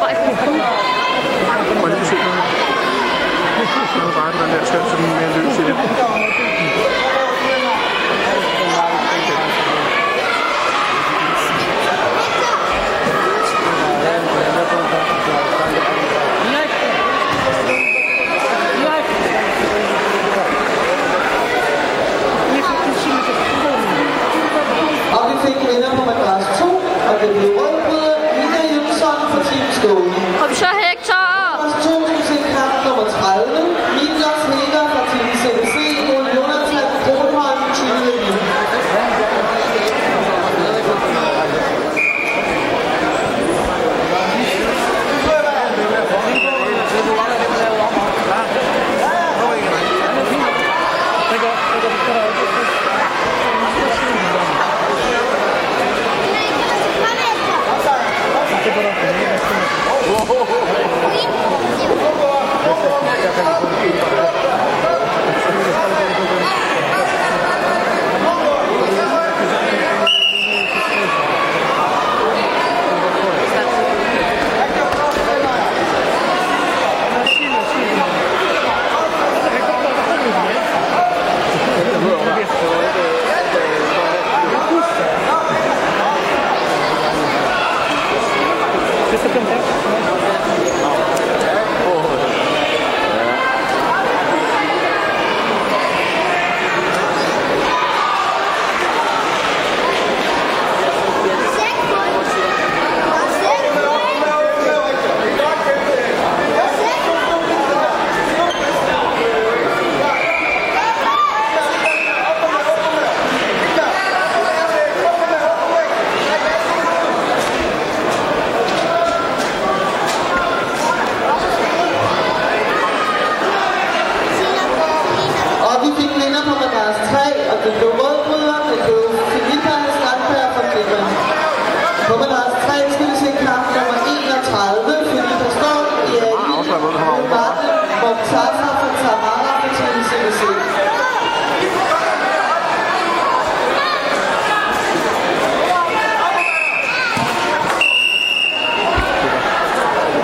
Må Este ¿Qué Dr. one.